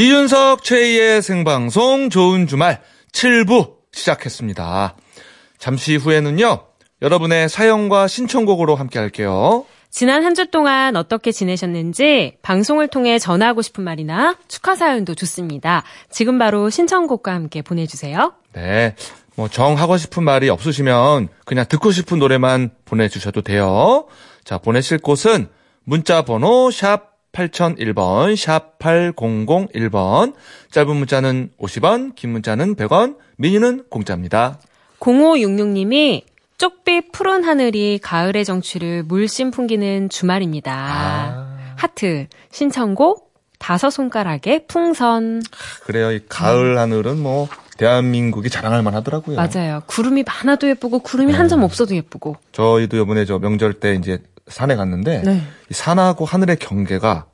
이윤석 최희의 생방송 좋은 주말 7부 시작했습니다. 잠시 후에는요, 여러분의 사연과 신청곡으로 함께 할게요. 지난 한 주 동안 어떻게 지내셨는지 방송을 통해 전하고 싶은 말이나 축하 사연도 좋습니다. 지금 바로 신청곡과 함께 보내주세요. 네. 뭐, 정하고 싶은 말이 없으시면 그냥 듣고 싶은 노래만 보내주셔도 돼요. 자, 보내실 곳은 문자 번호 샵 8001번, 샵 8001번. 짧은 문자는 50원, 긴 문자는 100원, 미니는 공짜입니다. 0566님이 쪽빛 푸른 하늘이 가을의 정취를 물씬 풍기는 주말입니다. 아. 하트, 신청곡, 다섯 손가락의 풍선. 그래요. 이 가을 하늘은 뭐, 대한민국이 자랑할 만 하더라고요. 맞아요. 구름이 많아도 예쁘고 구름이 한점 없어도 예쁘고. 저희도 이번에 저 명절 때 이제 산에 갔는데 네. 이 산하고 하늘의 경계가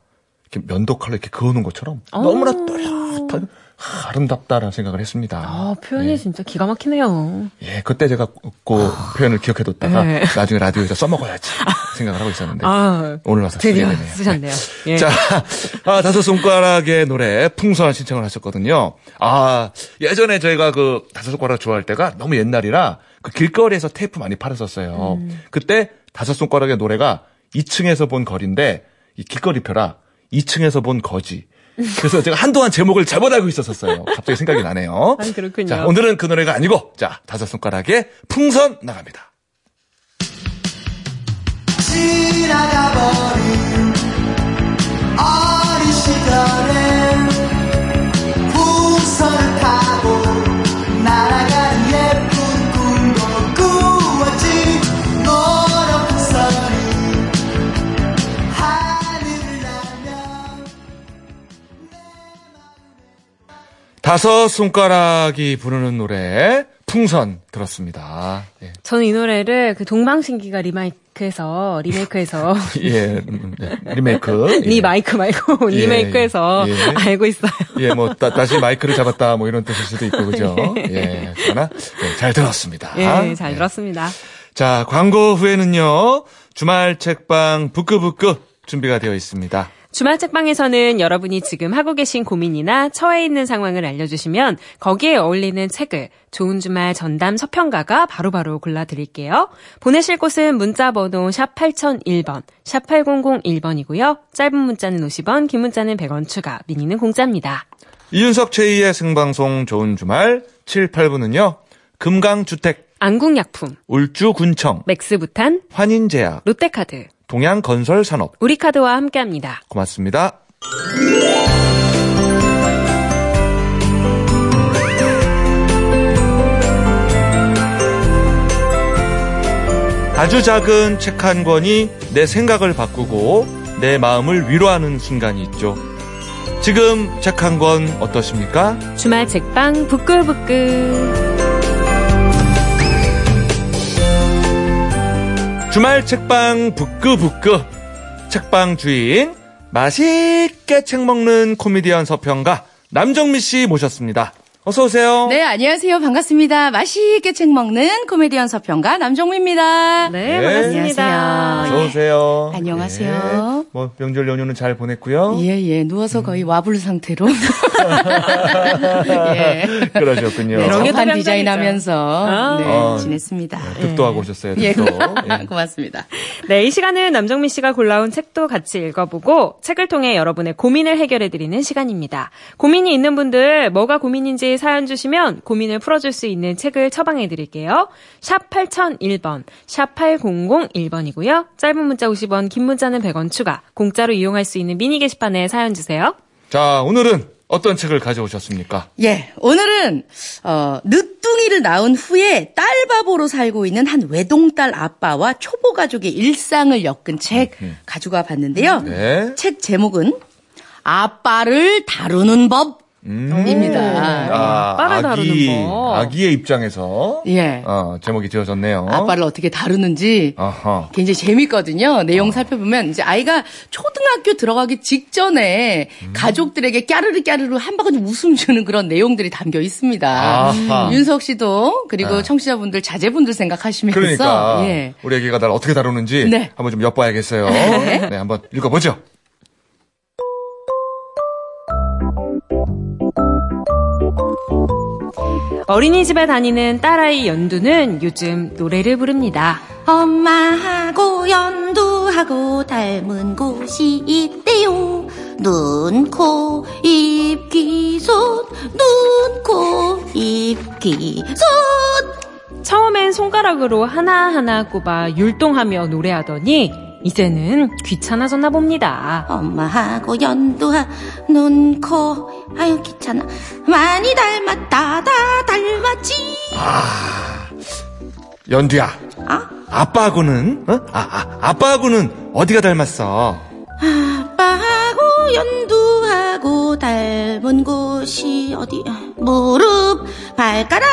이렇게 면도칼로 이렇게 그어놓은 것처럼 어. 너무나 아, 아름답다라는 생각을 했습니다. 아, 표현이 진짜 기가 막히네요. 예, 그때 제가 그 표현을 기억해뒀다가 네. 나중에 라디오에서 써먹어야지 생각을 하고 있었는데 아, 오늘 와서 쓰게 드디어 되네요. 쓰셨네요. 네. 예. 자, 아, 다섯 손가락의 노래 풍선 신청을 하셨거든요. 아, 예전에 저희가 그 다섯 손가락 좋아할 때가 너무 옛날이라 그 길거리에서 테이프 많이 팔았었어요. 음. 그때 다섯 손가락의 노래가 2층에서 본 거리인데 이 길거리표라 2층에서 본 거지. 그래서 제가 한동안 제목을 잘못 알고 있었었어요. 갑자기 생각이 나네요. 아, 그렇군요. 자, 오늘은 그 노래가 아니고 자, 다섯 손가락의 풍선 나갑니다. 지나가버린 어린 시절엔 다섯 손가락이 부르는 노래 풍선 들었습니다. 예. 저는 이 노래를 그 동방신기가 리메이크해서 리메이크해서 예, 음, 네, 리메이크. 리 예. 마이크 말고 예, 리메이크해서 예. 알고 있어요. 예, 뭐, 따, 다시 마이크를 잡았다, 뭐 이런 뜻일 수도 있고, 그죠? 예, 그러나, 예, 잘 들었습니다. 예, 잘 들었습니다. 자, 광고 후에는요, 주말 책방 부끄부끄 준비가 되어 있습니다. 주말 책방에서는 여러분이 지금 하고 계신 고민이나 처해 있는 상황을 알려주시면 거기에 어울리는 책을 좋은 주말 전담 서평가가 바로바로 골라드릴게요. 보내실 곳은 문자번호 샵 8001번, 샵 8001번이고요. 짧은 문자는 50원, 긴 문자는 100원 추가, 미니는 공짜입니다. 이윤석 최희의 생방송 좋은 주말 7, 8부는요, 금강주택, 안국약품, 울주군청, 맥스부탄, 환인제약, 롯데카드, 동양건설산업, 우리카드와 함께합니다. 고맙습니다. 아주 작은 책 한 권이 내 생각을 바꾸고 내 마음을 위로하는 순간이 있죠. 지금 책 한 권 어떠십니까? 주말 책방 부끄부끄. 주말 책방 부끄부끄 책방 주인 맛있게 책 먹는 코미디언 서평가 남정미 씨 모셨습니다. 어서 오세요. 네, 안녕하세요. 반갑습니다. 맛있게 책 먹는 코미디언 서평가 남정우입니다. 네, 네. 반갑습니다. 안녕하세요. 어서 오세요. 안녕하세요. 네. 뭐 명절 연휴는 잘 보냈고요. 예, 예. 누워서 거의 와불 상태로. 예. 그러셨군요. 네, 명예 장판 또 디자인 명당이죠. 하면서 아. 네, 어. 지냈습니다. 득도 하고 오셨어요. 예. 득도. 예. 고맙습니다. 네, 이 시간은 남정미 씨가 골라온 책도 같이 읽어보고 책을 통해 여러분의 고민을 해결해 드리는 시간입니다. 고민이 있는 분들 뭐가 고민인지 사연 주시면 고민을 풀어줄 수 있는 책을 처방해 드릴게요. 샵 8001번, 샵 8001번이고요. 짧은 문자 50원, 긴 문자는 100원 추가, 공짜로 이용할 수 있는 미니 게시판에 사연 주세요. 자, 오늘은 어떤 책을 가져오셨습니까? 예, 오늘은 어, 늦둥이를 낳은 후에 딸바보로 살고 있는 한 외동딸 아빠와 초보 가족의 일상을 엮은 책 가져가 봤는데요. 네. 책 제목은 아빠를 다루는 법 입니다. 아, 아빠를 다루는 아기, 법. 아기의 입장에서 예. 어, 제목이 지어졌네요. 아빠를 어떻게 다루는지 아하. 굉장히 재밌거든요. 내용 살펴보면 이제 아이가 초등학교 들어가기 직전에 가족들에게 까르르 까르르 한 바가지 웃음 주는 그런 내용들이 담겨 있습니다. 아하. 윤석 씨도 그리고 네. 청취자분들 자제분들 생각하시면서 그러니까 예. 우리 애기가 날 어떻게 다루는지 네. 한번 좀 엿봐야겠어요. 네. 네, 한번 읽어보죠. 어린이집에 다니는 딸아이 연두는 요즘 노래를 부릅니다. 엄마하고 연두하고 닮은 곳이 있대요. 눈, 코, 입, 귀, 손. 눈, 코, 입, 귀, 손. 처음엔 손가락으로 하나하나 꼽아 율동하며 노래하더니 이제는 귀찮아졌나 봅니다. 엄마하고 연두하 눈, 코. 아유, 귀찮아. 많이 닮았다, 다 닮았지. 연두야. 아? 아빠하고는 어? 아, 아, 아빠하고는 어디가 닮았어? 아빠하고 연두하고 닮은 곳이 어디? 무릎, 발가락,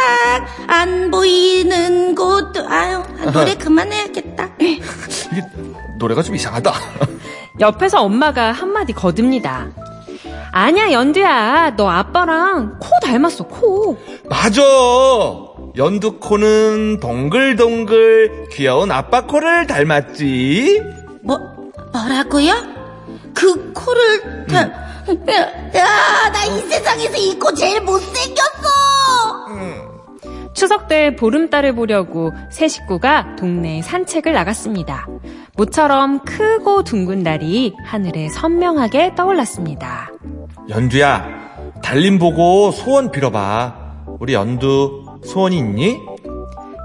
안 보이는 곳. 아유, 노래 그만해야겠다. 노래가 좀 이상하다. 옆에서 엄마가 한마디 거듭니다. 아니야 연두야 너 아빠랑 코 닮았어 코. 맞아. 연두 코는 동글동글 귀여운 아빠 코를 닮았지. 뭐, 뭐라고요? 그 코를 다, 야, 나 이 세상에서 이 코 제일 못생겼어! 추석 때 보름달을 보려고 세 식구가 동네 산책을 나갔습니다. 모처럼 크고 둥근 달이 하늘에 선명하게 떠올랐습니다. 연두야, 달림 보고 소원 빌어봐. 우리 연두 소원이 있니?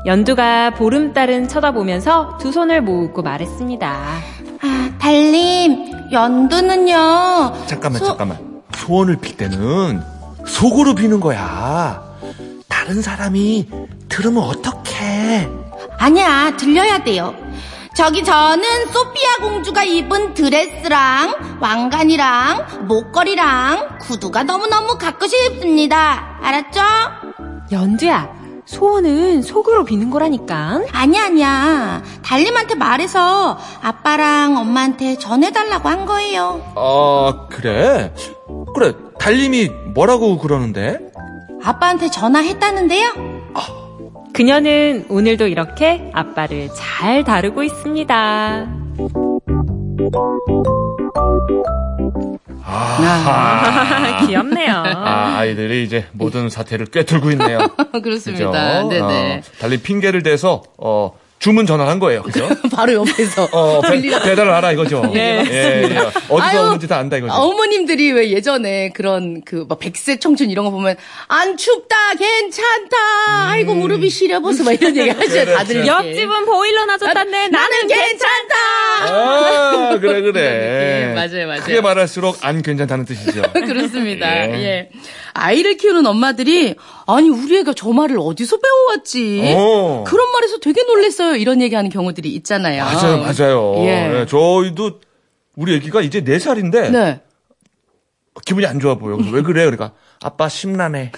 연두가 보름달은 쳐다보면서 두 손을 모으고 말했습니다. 아, 달님, 연두는요. 잠깐만, 소- 잠깐만. 소원을 빌 때는 속으로 비는 거야. 다른 사람이 들으면 어떡해. 아니야, 들려야 돼요. 저기 저는 소피아 공주가 입은 드레스랑 왕관이랑 목걸이랑 구두가 너무너무 갖고 싶습니다. 알았죠? 연두야, 소원은 속으로 비는 거라니까. 아니야, 아니야. 달님한테 말해서 아빠랑 엄마한테 전해달라고 한 거예요. 아, 그래? 그래, 달님이 뭐라고 그러는데? 아빠한테 전화했다는데요? 그녀는 오늘도 이렇게 아빠를 잘 다루고 있습니다. 아, 귀엽네요. 아, 아이들이 이제 모든 사태를 꿰뚫고 있네요. 그렇습니다. 그죠? 네네. 어, 달리 핑계를 대서 어, 주문 전화한 거예요. 그죠? 바로 옆에서 어, 배, 들리라. 배달을 하라 이거죠. 네, 예, 예. 어디서 아유, 오는지 다 안다 이거죠. 어머님들이 왜 예전에 그런 그 막 백세 청춘 이런 거 보면 안 춥다 괜찮다 아이고 무릎이 시려버서 막 이런 얘기 하죠 그렇죠. 다들 이렇게. 옆집은 보일러 놔줬다네. 나는 괜찮다 아, 그래, 그래. 느낌. 맞아요, 맞아요. 크게 말할수록 안 괜찮다는 뜻이죠. 그렇습니다. 예. 예. 아이를 키우는 엄마들이 아니 우리 애가 저 말을 어디서 배워왔지? 어. 그런 말에서 되게 놀랬어요. 이런 얘기하는 경우들이 있잖아요. 맞아요, 맞아요. 예. 예, 저희도 우리 애기가 이제 4 살인데 네. 기분이 안 좋아 보여. 그래서 왜 그래? 그러니까 아빠 심란해.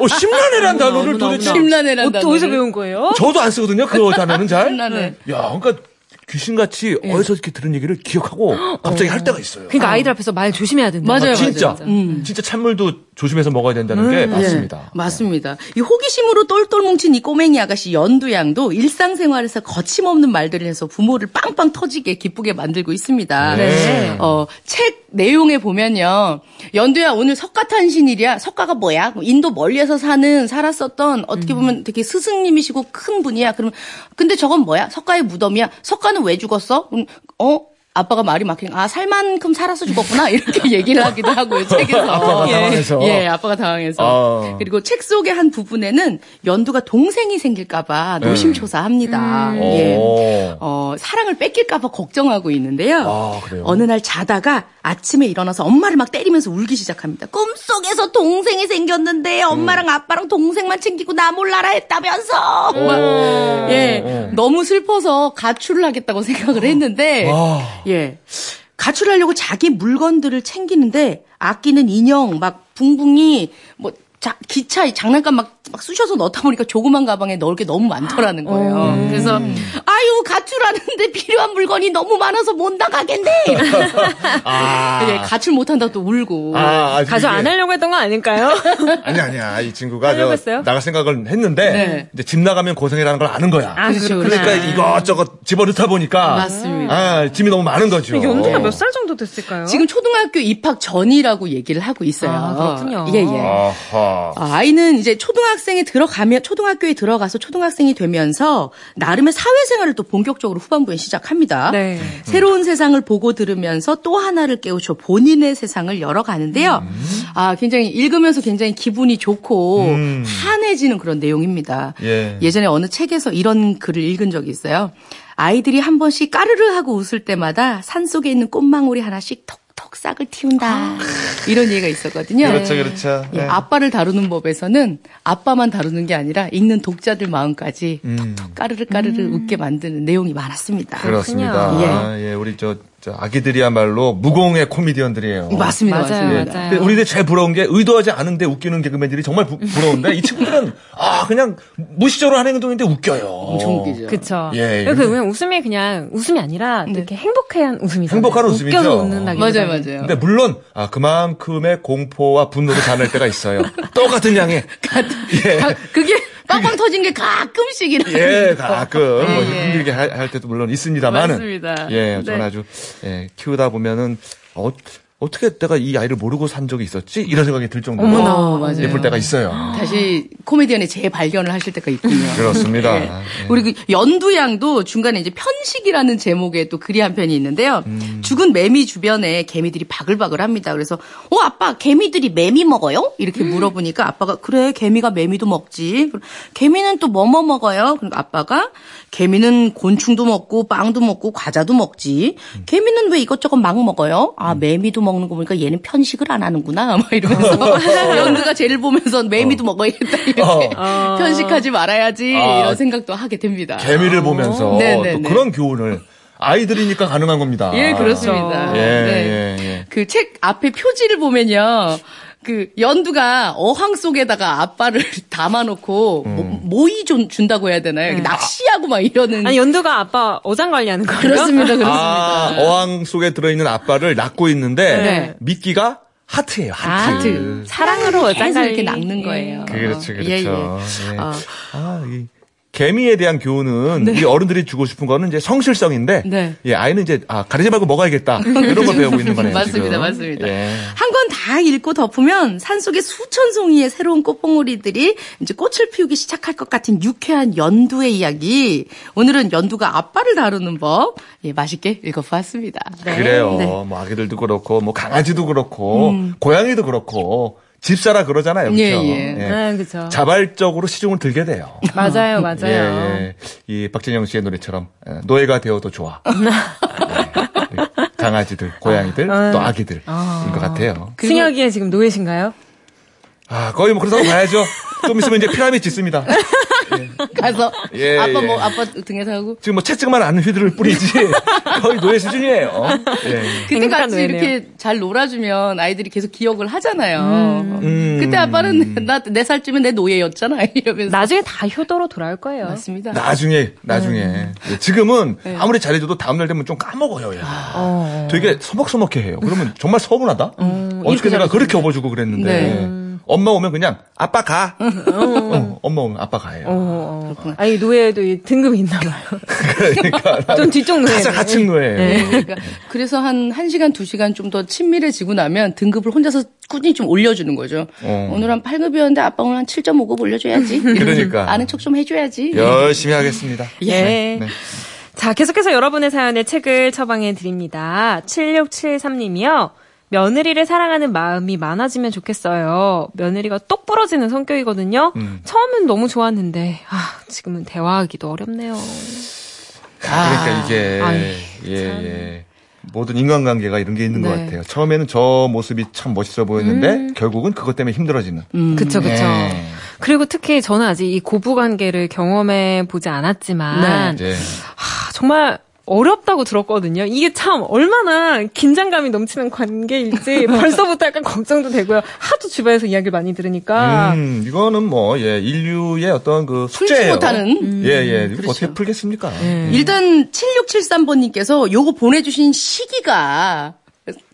어, 심란해란 단어를 도대체 심란해란 어, 단어를. 어디서 배운 거예요? 저도 안 쓰거든요. 그 단어는 잘. 심란해. 야, 그러니까 귀신같이 예. 어디서 이렇게 들은 얘기를 기억하고 갑자기 할 때가 있어요. 그러니까 아이들 앞에서 말 조심해야 된다. 맞아요, 진짜, 맞아요. 음. 진짜 찬물도 조심해서 먹어야 된다는 게 맞습니다. 예, 맞습니다. 이 호기심으로 똘똘 뭉친 이 꼬맹이 아가씨 연두양도 일상생활에서 거침없는 말들을 해서 부모를 빵빵 터지게 기쁘게 만들고 있습니다. 네. 어, 책 내용에 보면요. 연두야 오늘 석가탄신일이야. 석가가 뭐야? 인도 멀리에서 사는 살았었던 어떻게 보면 되게 스승님이시고 큰 분이야. 그러면 근데 저건 뭐야? 석가의 무덤이야. 석가는 왜 죽었어? 음, 어? 아빠가 말이 막히는 아 살만큼 살아서 죽었구나 이렇게 얘기를 하기도 하고요 책에서 아빠가 예. 당황해서. 예 아빠가 당황해서 아. 그리고 책 속의 한 부분에는 연두가 동생이 생길까봐 노심초사합니다. 예. 오. 어, 사랑을 뺏길까봐 걱정하고 있는데요. 아? 어느 날 자다가 아침에 일어나서 엄마를 막 때리면서 울기 시작합니다. 꿈속에서 동생이 생겼는데 엄마랑 아빠랑 동생만 챙기고 나 몰라라 했다면서. 막, 예. 너무 슬퍼서 가출을 하겠다고 생각을 했는데 와. 예. 가출하려고 자기 물건들을 챙기는데 아끼는 인형 막 붕붕이 뭐 자, 기차 장난감 막, 막 쑤셔서 넣다 보니까 조그만 가방에 넣을 게 너무 많더라는 거예요. 그래서 아유 가출하는데 필요한 물건이 너무 많아서 못 나가겠네. 아. 예, 가출 못한다고 또 울고. 아, 아직 가서 이게- 안 하려고 했던 거 아닐까요? 아니 아니야 이 친구가 하려고 저? 나갈 생각을 했는데 네. 이제 집 나가면 고생이라는 걸 아는 거야. 아, 그렇죠. 그러니까 이것저것 집어넣다 보니까 맞습니다. 아, 짐이 너무 많은 거죠. 연두가 몇 살 정도 됐을까요? 지금 초등학교 입학 전이라고 얘기를 하고 있어요. 아, 그렇군요. 예, 예. 아, 아이는 이제 초등학생에 들어가면 초등학교에 들어가서 초등학생이 되면서 나름의 사회생활을 또 본격적으로 후반부에 시작합니다. 네. 새로운 세상을 보고 들으면서 또 하나를 깨우쳐 본인의 세상을 열어가는데요. 아 굉장히 읽으면서 굉장히 기분이 좋고 음. 환해지는 그런 내용입니다. 예. 예전에 어느 책에서 이런 글을 읽은 적이 있어요. 아이들이 한 번씩 까르르 하고 웃을 때마다 산 속에 있는 꽃망울이 하나씩 톡 톡 싹을 틔운다. 이런 얘기가 있었거든요. 그렇죠, 그렇죠. 예, 네. 아빠를 다루는 법에서는 아빠만 다루는 게 아니라 읽는 독자들 마음까지 음. 까르르 까르르 웃게 만드는 내용이 많았습니다. 그렇습니다. 아, 예, 우리 저, 저 아기들이야말로 무공의 코미디언들이에요. 맞습니다, 맞아요, 맞습니다. 맞아요. 근데 우리들 제일 부러운 게 의도하지 않은데 웃기는 개그맨들이 정말 부, 부러운데 이 친구들은 아 그냥 무시적으로 하는 행동인데 웃겨요. 엄청 웃기죠. 그쵸. 예, 그 근데- 그냥 웃음이 그냥 웃음이 아니라 네. 이렇게 행복한 웃음이잖아요. 행복한 웃음이죠. 웃겨서 웃는다기 맞아요, 맞아요. 근데 물론 아 그만큼의 공포와 분노를 자낼 때가 있어요. 똑같은 양의 예. 가- 그게 빵빵 터진 게 가끔씩이라. 예, 가끔 뭐 예, 예. 힘들게 할, 할 때도 물론 있습니다만은 맞습니다. 예, 저는 네. 아주 예, 키우다 보면은 어, 어떻게 내가 이 아이를 모르고 산 적이 있었지? 이런 생각이 들 정도로 어머나. 어, 맞아요. 예쁠 때가 있어요. 다시 코미디언의 재발견을 하실 때가 있군요. 그렇습니다. 예. 예. 우리 그 연두양도 중간에 이제 편식이라는 제목의 또 글이 한 편이 있는데요. 음. 죽은 매미 주변에 개미들이 바글바글 합니다. 그래서, 어, 아빠, 개미들이 매미 먹어요? 이렇게 물어보니까 아빠가, 그래, 개미가 매미도 먹지. 개미는 또뭐뭐 먹어요? 그러니까 아빠가, 개미는 곤충도 먹고, 빵도 먹고, 과자도 먹지. 개미는 왜 이것저것 막 먹어요? 아, 매미도 먹는 거 보니까 얘는 편식을 안 하는구나. 막 이러면서. 연두가 쟤를 보면서 매미도 먹어야겠다. 이렇게. 어. 편식하지 말아야지. 아. 이런 생각도 하게 됩니다. 개미를 보면서 네, 네, 또 네. 그런 교훈을 아이들이니까 가능한 겁니다. 예, 그렇습니다. 예, 네. 예, 예. 그책 앞에 표지를 보면요. 그 연두가 어항 속에다가 아빠를 담아놓고 음. 모, 모이 좀 준다고 해야 되나요? 이렇게 낚시하고 막 이러는. 아니 연두가 아빠 어장 관리하는 거예요? 그렇습니다, 그렇습니다. 아, 어항 속에 들어있는 아빠를 낳고 있는데 네. 미끼가 하트예요. 아, 하트. 하트. 사랑으로 계속 이렇게. 낚는 거예요. 그렇죠, 그렇죠. 예, 예. 예. 아. 아, 이 개미에 대한 교훈은 우리 어른들이 주고 싶은 거는 이제 성실성인데, 네. 예, 아이는 이제 아 가리지 말고 먹어야겠다 이런 걸 배우고 있는 거네요. 맞습니다, 지금. 맞습니다. 예. 한권 다 읽고 덮으면 산속에 수천 송이의 새로운 꽃봉오리들이 이제 꽃을 피우기 시작할 것 같은 유쾌한 연두의 이야기. 오늘은 연두가 아빠를 다루는 법, 예, 맛있게 읽어보았습니다. 그래요. 네. 뭐 아기들도 그렇고, 뭐 강아지도 그렇고, 고양이도 그렇고, 집사라 그러잖아요. 그렇죠? 예, 예. 네, 그죠. 자발적으로 시중을 들게 돼요. 맞아요, 맞아요. 예, 예. 이 박진영 씨의 노래처럼 예, 노예가 되어도 좋아. 예. 강아지들, 고양이들, 또 아기들 인것 같아요. 승혁이의 지금 노예신가요? 아 거의 뭐 그렇다고 봐야죠. 좀 있으면 이제 피라미드 짓습니다. 가서 예, 아빠 예. 뭐 아빠 등에서 하고 지금 뭐 채찍만 안 휘두를 뿐이지 거의 노예 수준이에요. 예. 그때 같이 노예네요. 이렇게 잘 놀아주면 아이들이 계속 기억을 하잖아요. 음. 그때 아빠는 나 네 살쯤엔 내 노예였잖아 이러면서 나중에 다 효도로 돌아올 거예요. 맞습니다. 나중에 나중에 예, 지금은 아무리 잘해줘도 다음 날 되면 좀 까먹어요. 얘가. 어. 되게 서먹서먹해해요. 그러면 정말 서운하다. 어저께 이렇게 내가 그렇게 업어주고 그랬는데 네. 엄마 오면 그냥 아빠 가. 어, 엄마 오면 아빠 가예요. 어, 어. 아니 노예도 이 등급이 있나 봐요. 그러니까 좀 뒤쪽 노예. 가장 하층 노예예요. 그러니까 그래서 한 1시간, 2시간 좀 더 친밀해지고 나면 등급을 혼자서 꾸준히 좀 올려주는 거죠. 어. 오늘 한 8급이었는데 아빠 오늘 한 7.5급 올려줘야지. 그러니까. 아는 척 좀 해줘야지. 열심히 하겠습니다. 예. 네. 자, 계속해서 여러분의 사연에 책을 처방해 드립니다. 7673님이요. 며느리를 사랑하는 마음이 많아지면 좋겠어요. 며느리가 똑 부러지는 성격이거든요. 음. 처음엔 너무 좋았는데, 아, 지금은 대화하기도 어렵네요. 그러니까 이게 아이, 예, 예. 모든 인간관계가 이런 게 있는 것 네. 같아요. 처음에는 저 모습이 참 멋있어 보였는데 음. 결국은 그것 때문에 힘들어지는. 그쵸, 그쵸. 네. 그리고 특히 저는 아직 이 고부 관계를 경험해 보지 않았지만, 이제 하, 정말 어렵다고 들었거든요. 이게 참 얼마나 긴장감이 넘치는 관계일지 벌써부터 약간 걱정도 되고요. 하도 주변에서 이야기를 많많이 들으니까. 음, 이거는 뭐, 예, 인류의 어떤 그 숙제예요. 못하는. 예, 예. 이거 그렇죠. 어떻게 풀겠습니까? 네. 일단 7673번님께서 요거 보내주신 시기가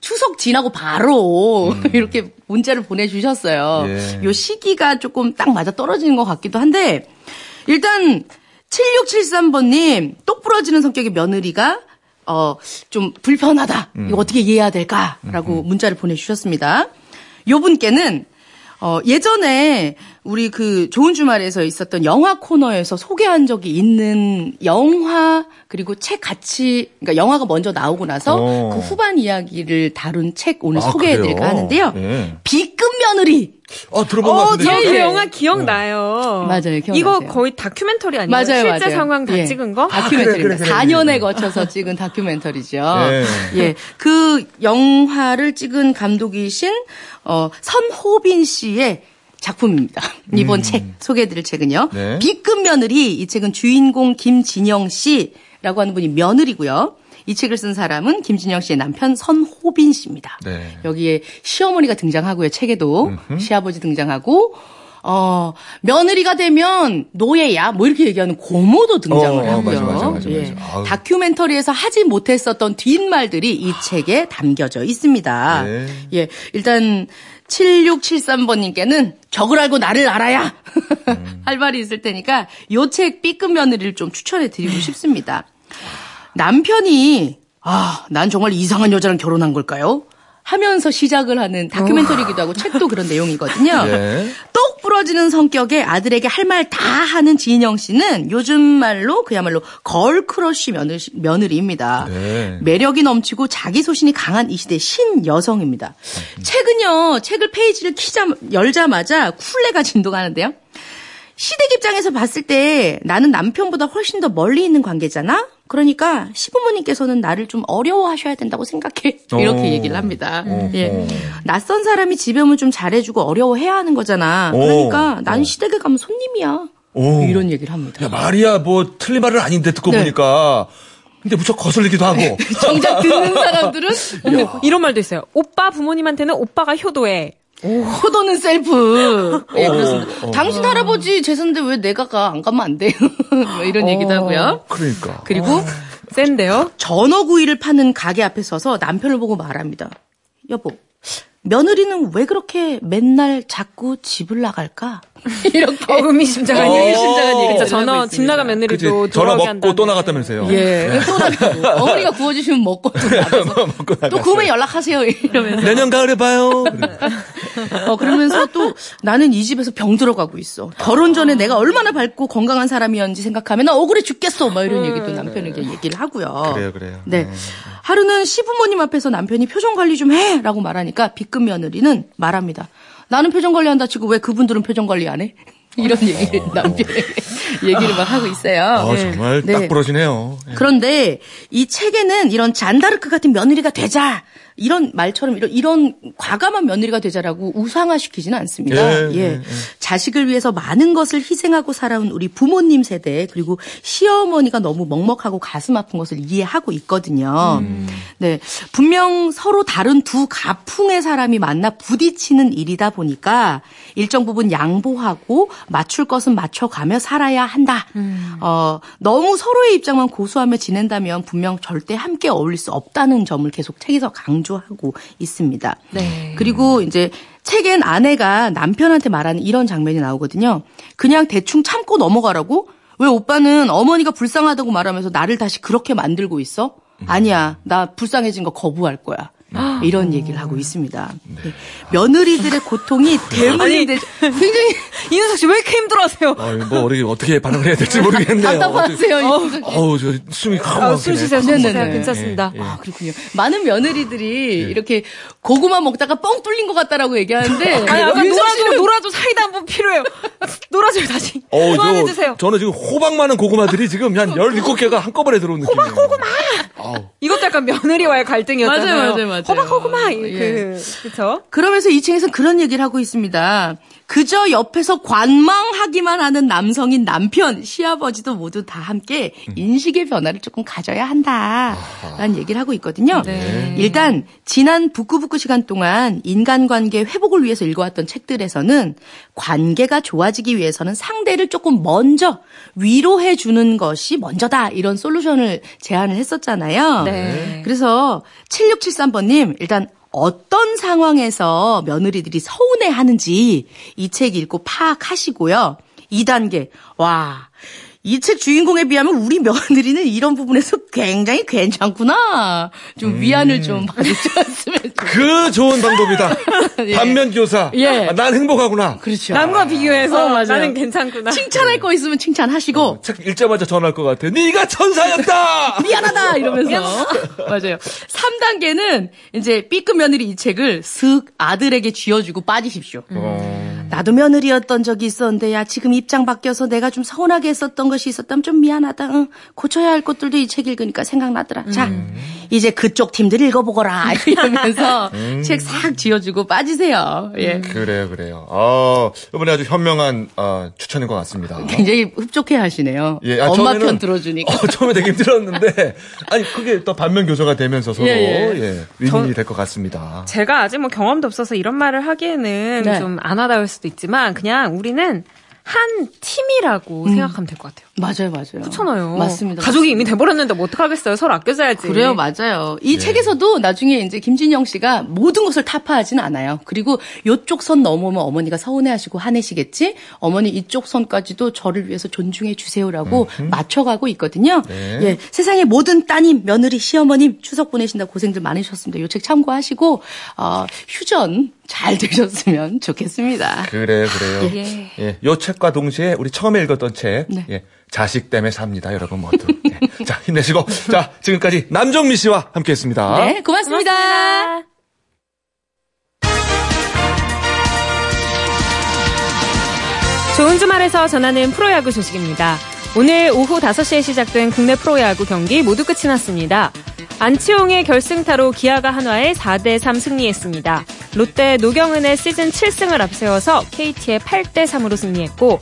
추석 지나고 바로 이렇게 문자를 보내주셨어요. 음. 예. 요 시기가 조금 딱 맞아 떨어지는 것 같기도 한데 일단 7673번님 똑 부러지는 성격의 며느리가 어 좀 불편하다. 음. 이거 어떻게 이해해야 될까라고 문자를 보내주셨습니다. 요 분께는 어, 예전에 우리 그 좋은 주말에서 있었던 영화 코너에서 소개한 적이 있는 영화 그리고 책 같이 그러니까 영화가 먼저 나오고 나서 어. 그 후반 이야기를 다룬 책 오늘 아, 소개해드릴까 그래요? 하는데요. 네. B급 며느리 어, 들어본 것 어, 같은데. 저그 예. 영화 기억나요. 맞아요, 기억나세요. 이거 거의 다큐멘터리 아니에요? 맞아요, 실제 맞아요. 상황 다 예. 찍은 거? 다큐멘터리입니다. 그래, 그래, 그래. 4년에 거쳐서 찍은 다큐멘터리죠. 예. 예. 그 영화를 찍은 감독이신 어, 선호빈 씨의 작품입니다. 이번 책 소개해드릴 책은요. 네. B급 며느리 이 책은 주인공 김진영 씨라고 하는 분이 며느리고요. 이 책을 쓴 사람은 김진영 씨의 남편 선호빈 씨입니다. 네. 여기에 시어머니가 등장하고요. 책에도 시아버지 등장하고 어 며느리가 되면 노예야 뭐 이렇게 얘기하는 고모도 등장을 어, 어, 하고요. 맞아, 맞아, 맞아, 예. 맞아. 아우. 다큐멘터리에서 하지 못했었던 뒷말들이 이 책에 담겨져 있습니다. 네. 예, 일단 7673번님께는 적을 알고 나를 알아야 할 말이 있을 테니까 요 책 B급 며느리를 좀 추천해 드리고 싶습니다. 남편이 아, 난 정말 이상한 여자랑 결혼한 걸까요? 하면서 시작을 하는 다큐멘터리기도 하고 책도 그런 내용이거든요. 예. 똑 부러지는 성격의 아들에게 할 말 다 하는 진영 씨는 요즘 말로 그야말로 걸크러쉬 며느리, 며느리입니다. 네. 매력이 넘치고 자기 소신이 강한 이 시대 신 여성입니다. 책은요, 책을 페이지를 키자 열자마자 쿨내가 진동하는데요. 시댁 입장에서 봤을 때 나는 남편보다 훨씬 더 멀리 있는 관계잖아? 그러니까 시부모님께서는 나를 좀 어려워하셔야 된다고 생각해. 이렇게 오. 얘기를 합니다. 오. 예. 낯선 사람이 집에 오면 좀 잘해주고 어려워해야 하는 거잖아. 오. 그러니까 난 시댁에 가면 손님이야. 오. 이런 얘기를 합니다. 야, 말이야, 뭐, 틀린 말은 아닌데, 듣고 네. 보니까. 근데 무척 거슬리기도 하고. 정작 듣는 사람들은 이런 말도 있어요. 오빠 부모님한테는 오빠가 효도해. 효도는 셀프. 예, 어, 그렇습니다. 어. 당신 할아버지 제사인데 왜 내가 가? 안 가면 안 돼? 뭐 이런 얘기도 하고요. 그러니까. 그리고 센데요? 전어구이를 파는 가게 앞에 서서 남편을 보고 말합니다. 여보, 며느리는 왜 그렇게 맨날 자꾸 집을 나갈까? 이렇게. 어, 의미심장한 어, 얘기. 의미심장한 얘기를 그쵸, 전화, 집. 나간 그치, 며느리도 전화 돌아오게 먹고 또. 나갔다면서요. 예. 또 나가고. 어머니가 구워주시면 먹고 또 나가서. 또 구우면 연락하세요. 이러면서. 내년 가을에 봐요. 어, 그러면서 또 나는 이 집에서 병 들어가고 있어. 결혼 전에 내가 얼마나 밝고 건강한 사람이었는지 생각하면 나 억울해 죽겠어. 막 이런 얘기도 남편에게 얘기를 하고요. 그래요, 그래요. 네. 네. 하루는 시부모님 앞에서 남편이 표정 관리 좀 해! 라고 말하니까 B급 며느리는 말합니다. 나는 표정 관리한다 치고 왜 그분들은 표정 관리 안 해? 이런 얘기를 남편에게 얘기를 막 하고 있어요. 아, 정말 네. 딱 부러지네요. 예. 그런데 이 책에는 이런 잔다르크 같은 며느리가 되자 이런 말처럼 이런 이런 과감한 며느리가 되자라고 우상화시키지는 않습니다. 예, 예, 예, 예. 자식을 위해서 많은 것을 희생하고 살아온 우리 부모님 세대 그리고 시어머니가 너무 먹먹하고 가슴 아픈 것을 이해하고 있거든요. 음. 네, 분명 서로 다른 두 가풍의 사람이 만나 부딪히는 일이다 보니까 일정 부분 양보하고 맞출 것은 맞춰가며 살아야 한다. 어, 너무 서로의 입장만 고수하며 지낸다면 분명 절대 함께 어울릴 수 없다는 점을 계속 책에서 강조 하고 있습니다. 네. 그리고 이제 책엔 아내가 남편한테 말하는 이런 장면이 나오거든요. 그냥 대충 참고 넘어가라고? 왜 오빠는 어머니가 불쌍하다고 말하면서 나를 다시 그렇게 만들고 있어? 아니야. 나 불쌍해진 거 거부할 거야. 이런 얘기를 하고 있습니다. 네. 며느리들의 고통이 대문인데 굉장히 이윤석 씨 왜 이렇게 힘들어하세요? 아, 뭐 우리 어떻게 반응을 해야 될지 모르겠네요. 답답하세요. 어우, 저 숨이 확 아, 숨. 쉬세요, 숨 쉬세요. 네네네. 괜찮습니다. 예, 예. 아, 그렇군요. 많은 며느리들이 이렇게 고구마 먹다가 뻥 뚫린 것 같다라고 얘기하는데 아니, 아까 씨는 놀아줘, 사이다 한 번 필요해요. 놀아줘요, 다시. 어우, 그만해주세요. 저, 저는 지금 호박 많은 고구마들이 지금 한 17개가 한꺼번에 들어온 느낌이에요. 호박 고구마! 아우. 이것도 약간 며느리와의 갈등이었잖아요. 맞아요, 맞아요, 맞아요. 호박 호구마, 예. 그, 그쵸? 그러면서 이 층에서는 그런 얘기를 하고 있습니다. 그저 옆에서 관망하기만 하는 남성인 남편, 시아버지도 모두 다 함께 인식의 변화를 조금 가져야 한다라는 얘기를 하고 있거든요. 네. 일단 지난 북구북구 시간 동안 인간관계 회복을 위해서 읽어왔던 책들에서는 관계가 좋아지기 위해서는 상대를 조금 먼저 위로해 주는 것이 먼저다 이런 솔루션을 제안을 했었잖아요. 네. 그래서 7673번님 일단 어떤 상황에서 며느리들이 서운해 하는지 이 책 읽고 파악하시고요. 2단계. 와. 이 책 주인공에 비하면 우리 며느리는 이런 부분에서 굉장히 괜찮구나. 좀 위안을 좀 받으셨으면 좋겠어요. 그 좋은 방법이다. 예. 반면 교사. 예. 아, 난 행복하구나. 그렇죠. 남과 비교해서 어, 맞아요. 나는 괜찮구나. 칭찬할 거 있으면 칭찬하시고 책 읽자마자 전화할 것 같아. 네가 천사였다. 미안하다 이러면서 맞아요. 3단계는 이제 B급 며느리 이 책을 슥 아들에게 쥐어주고 빠지십시오. 어. 나도 며느리였던 적이 있었는데 야 지금 입장 바뀌어서 내가 좀 서운하게 했었던 것이 있었다면 좀 미안하다. 응. 고쳐야 할 것들도 이 책 읽으니까 생각나더라. 자 이제 그쪽 팀들 읽어보거라 이러면서 책싹 쥐어주고 빠지세요. 예. 그래요, 그래요. 어, 이번에 아주 현명한 어, 추천인 것 같습니다. 굉장히 흡족해 하시네요. 예, 아, 엄마 처음에는- 편 들어주니까. 어, 처음에 되게 힘들었는데, 아니, 그게 또 반면 교사가 되면서 서로, 예, 예, 예. 윈윈이 될 것 같습니다. 제가 아직 뭐 경험도 없어서 이런 말을 하기에는 네. 좀안 와닿을 수도 있지만 그냥 우리는 한 팀이라고 생각하면 될 것 같아요. 맞아요, 맞아요. 그렇잖아요. 맞습니다. 가족이 이미 돼버렸는데 뭐 어떡하겠어요. 서로 아껴줘야지. 그래요, 맞아요. 이 책에서도 나중에 이제 김진영 씨가 모든 것을 타파하진 않아요. 그리고 요쪽 선 넘으면 어머니가 서운해하시고 화내시겠지. 어머니 이쪽 선까지도 저를 위해서 존중해 주세요라고 맞춰가고 있거든요. 네. 예, 세상의 모든 따님, 며느리, 시어머님 추석 보내신다 고생들 많으셨습니다. 요 책 참고하시고 어, 휴전 잘 되셨으면 좋겠습니다. 그래요, 그래요. 예. 예, 요 책과 동시에 우리 처음에 읽었던 책, 네. 예, 자식 때문에 삽니다, 여러분 모두. 예. 자, 힘내시고. 자, 지금까지 남정미 씨와 함께 했습니다. 네, 고맙습니다. 고맙습니다. 좋은 주말에서 전하는 프로야구 소식입니다. 오늘 오후 5시에 시작된 국내 프로야구 경기 모두 끝이 났습니다. 안치홍의 결승타로 기아가 한화에 4대3 승리했습니다. 롯데 노경은의 시즌 7승을 앞세워서 KT의 8대 3으로 승리했고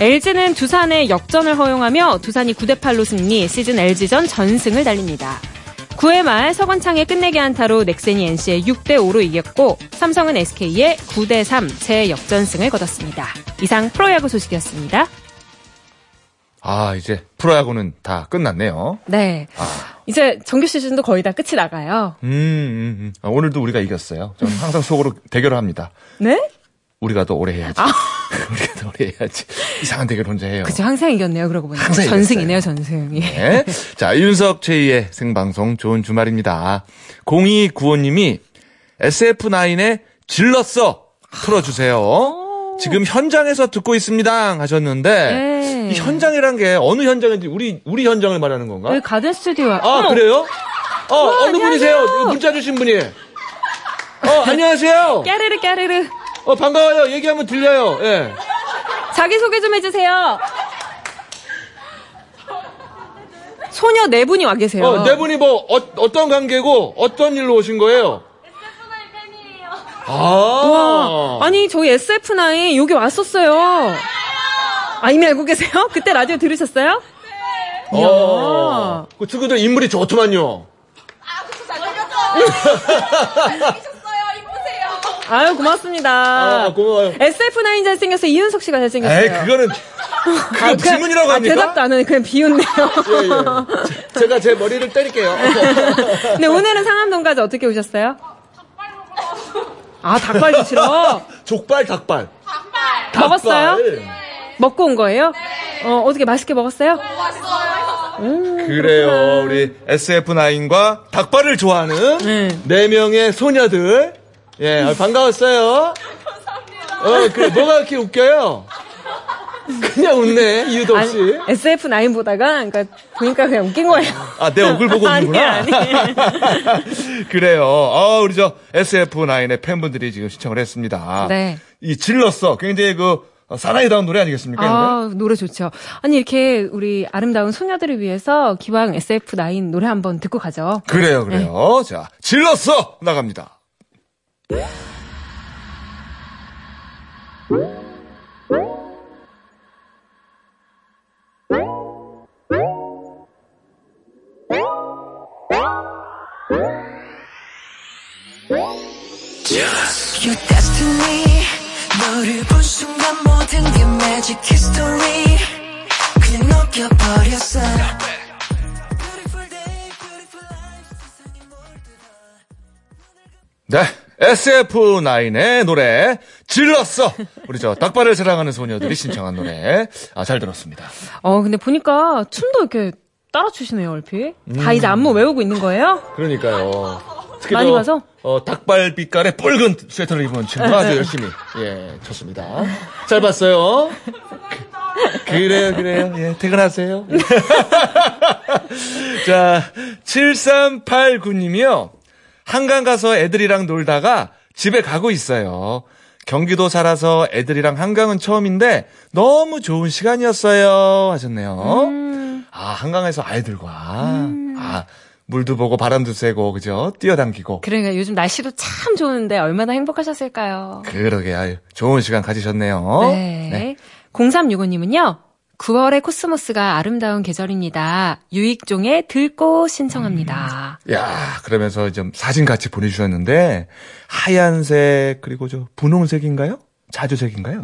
LG는 두산의 역전을 허용하며 두산이 9대 8로 승리, 시즌 LG전 전승을 달립니다. 9회 말 서건창의 끝내기 안타로 넥센이 NC의 6대 5로 이겼고 삼성은 SK의 9대3 재역전승을 거뒀습니다. 이상 프로야구 소식이었습니다. 아, 이제 프로야구는 다 끝났네요. 네. 이제 정규 시즌도 거의 다 끝이 나가요. 음, 음, 음. 아, 오늘도 우리가 이겼어요. 저는 항상 속으로 대결을 합니다. 네? 우리가 더 오래 해야지. 우리가 더 오래 해야지. 이상한 대결 혼자 해요. 그죠. 항상 이겼네요. 그러고 보니까. 항상 전승이네요, 전승. 예. 네. 자, 윤석 최희의 생방송 좋은 주말입니다. 0295님이 SF9의 질렀어 틀어주세요. 지금 현장에서 듣고 있습니다 하셨는데 네. 이 현장이란 게 어느 현장인지 우리 우리 현장을 말하는 건가? 여기 가든 스튜디오. 아 그래요? 어 어느 분이세요? 안녕하세요. 문자 주신 분이. 어 안녕하세요. 까르르 까르르. 어 반가워요. 얘기하면 들려요. 예. 자기 소개 좀 해주세요. 소녀 네 분이 와 계세요. 어, 네 분이 뭐 어, 떤 관계고 어떤 일로 오신 거예요? 아. 와, 아니 저희 SF9 여기 왔었어요. 아 이미 알고 계세요? 그때 라디오 들으셨어요? 어. 그 친구들 인물이 좋더만요. 아유 고맙습니다. 아, 고마워요. SF9 잘생겨서 이윤석 씨가 잘생겼어요. 에이, 그거는, 그거 질문이라고 아, 합니까? 대답도 안 하네. 그냥 비웃네요. 예, 예. 제가 제 머리를 때릴게요. 근데 오늘은 상암동까지 어떻게 오셨어요? 아 닭발 드시러 족발, 닭발. 먹었어요? 닭발. 먹고 온 거예요? 어 어떻게 맛있게 먹었어요? 먹었어요. 음 그래요. 우리 SF9과 닭발을 좋아하는 네. 네 명의 소녀들. 예, 아, 반가웠어요. 감사합니다. 어, 그래, 뭐가 이렇게 웃겨요? 그냥 웃네, 이유도 없이. SF9 보다가, 그러니까, 보니까 그냥 웃긴 거예요. 아, 내 얼굴 보고 아니, 웃는구나. 아니. 그래요. 아, 우리 저 SF9의 팬분들이 지금 신청을 했습니다. 네. 이 질렀어. 굉장히 그 사나이다운 노래 아니겠습니까? 노래? 아, 노래 좋죠. 아니, 이렇게 우리 아름다운 소녀들을 위해서 기왕 SF9 노래 한번 듣고 가죠. 그래요, 그래요. 네. 자, 질렀어! 나갑니다. SF9의 노래, 질렀어! 우리 저 닭발을 사랑하는 소녀들이 신청한 노래. 아, 잘 들었습니다. 어, 근데 보니까 춤도 이렇게 따라 추시네요, 얼핏. 음. 다 이제 안무 외우고 있는 거예요? 그러니까요. 특히 많이 또, 가서? 어, 닭발 빛깔의 붉은 스웨터를 입은 친구 아주 열심히, 예, 쳤습니다. 잘 봤어요. 그- 그래요, 그래요. 예, 퇴근하세요. 자, 7389님이요. 한강 가서 애들이랑 놀다가 집에 가고 있어요. 경기도 살아서 애들이랑 한강은 처음인데 너무 좋은 시간이었어요. 하셨네요. 아, 한강에서 아이들과, 아, 물도 보고 바람도 쐬고, 그죠? 뛰어당기고. 그러니까 요즘 날씨도 참 좋은데 얼마나 행복하셨을까요? 그러게, 아유, 좋은 시간 가지셨네요. 네. 0365님은요. 9월의 코스모스가 아름다운 계절입니다. 유익종의 들꽃 신청합니다. 야, 그러면서 좀 사진 같이 보내주셨는데, 하얀색, 그리고 저 분홍색인가요? 자주색인가요?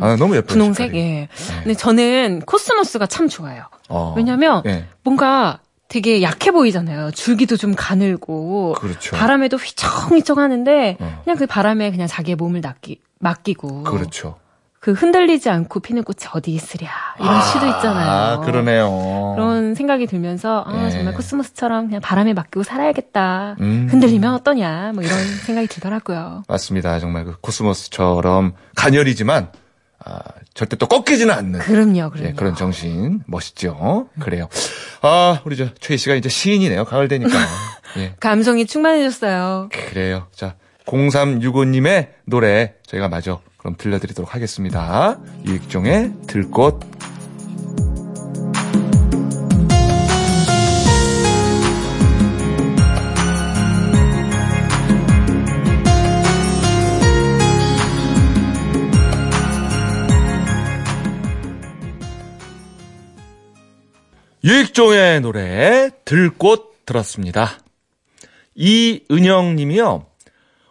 아, 너무 예뻐요. 음. 분홍색? 색깔이. 예. 근데 저는 코스모스가 참 좋아요. 어, 왜냐면 예. 뭔가 되게 약해 보이잖아요. 줄기도 좀 가늘고 그렇죠. 바람에도 휘청휘청 하는데 어. 그냥 그 바람에 그냥 자기의 몸을 낚기, 맡기고 그렇죠. 그 흔들리지 않고 피는 꽃이 어디 있으랴 이런 시도 있잖아요. 아, 그러네요. 그런 생각이 들면서 아 예. 정말 코스모스처럼 그냥 바람에 맡기고 살아야겠다. 음. 흔들리면 어떠냐 뭐 이런 생각이 들더라고요. 맞습니다. 정말 그 코스모스처럼 가녀리지만, 아, 절대 또 꺾이지는 않는. 그럼요, 그럼요. 예, 그런 정신 멋있죠. 그래요. 아, 우리 저 최희 씨가 이제 시인이네요. 가을 되니까. 예, 감성이 충만해졌어요. 그래요. 자, 0365님의 노래 저희가 마저 그럼 들려드리도록 하겠습니다. 유익종의 들꽃. 유익종의 노래 들꽃 들었습니다. 이은영 님이요.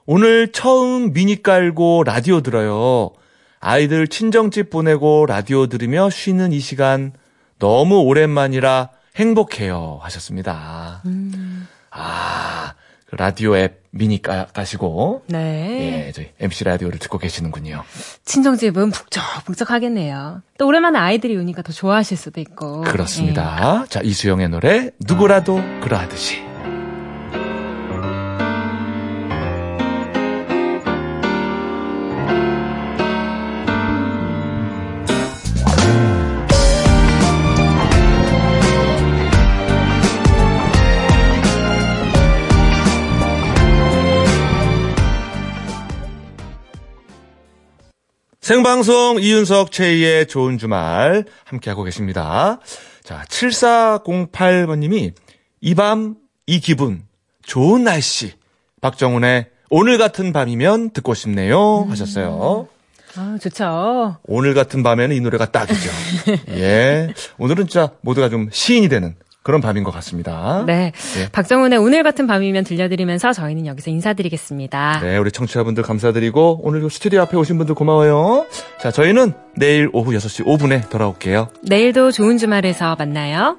오늘 처음 미니 깔고 라디오 들어요. 아이들 친정집 보내고 라디오 들으며 쉬는 이 시간 너무 오랜만이라 행복해요. 하셨습니다. 아, 그 라디오 앱 미니 까, 까시고, 네. 예, 저희 MC 라디오를 듣고 계시는군요. 친정집은 북적북적하겠네요. 또 오랜만에 아이들이 오니까 더 좋아하실 수도 있고. 그렇습니다. 자, 이수영의 노래, 누구라도 그러하듯이. 생방송 이윤석 최희의 좋은 주말 함께하고 계십니다. 자, 7408번님이 이 밤, 이 기분, 좋은 날씨. 박정훈의 오늘 같은 밤이면 듣고 싶네요. 하셨어요. 아, 좋죠. 오늘 같은 밤에는 이 노래가 딱이죠. 예. 오늘은 진짜 모두가 좀 시인이 되는 그런 밤인 것 같습니다. 네. 예. 박정훈의 오늘 같은 밤이면 들려드리면서 저희는 여기서 인사드리겠습니다. 네, 우리 청취자분들 감사드리고 오늘 스튜디오 앞에 오신 분들 고마워요. 자, 저희는 내일 오후 6시 5분에 돌아올게요. 내일도 좋은 주말에서 만나요.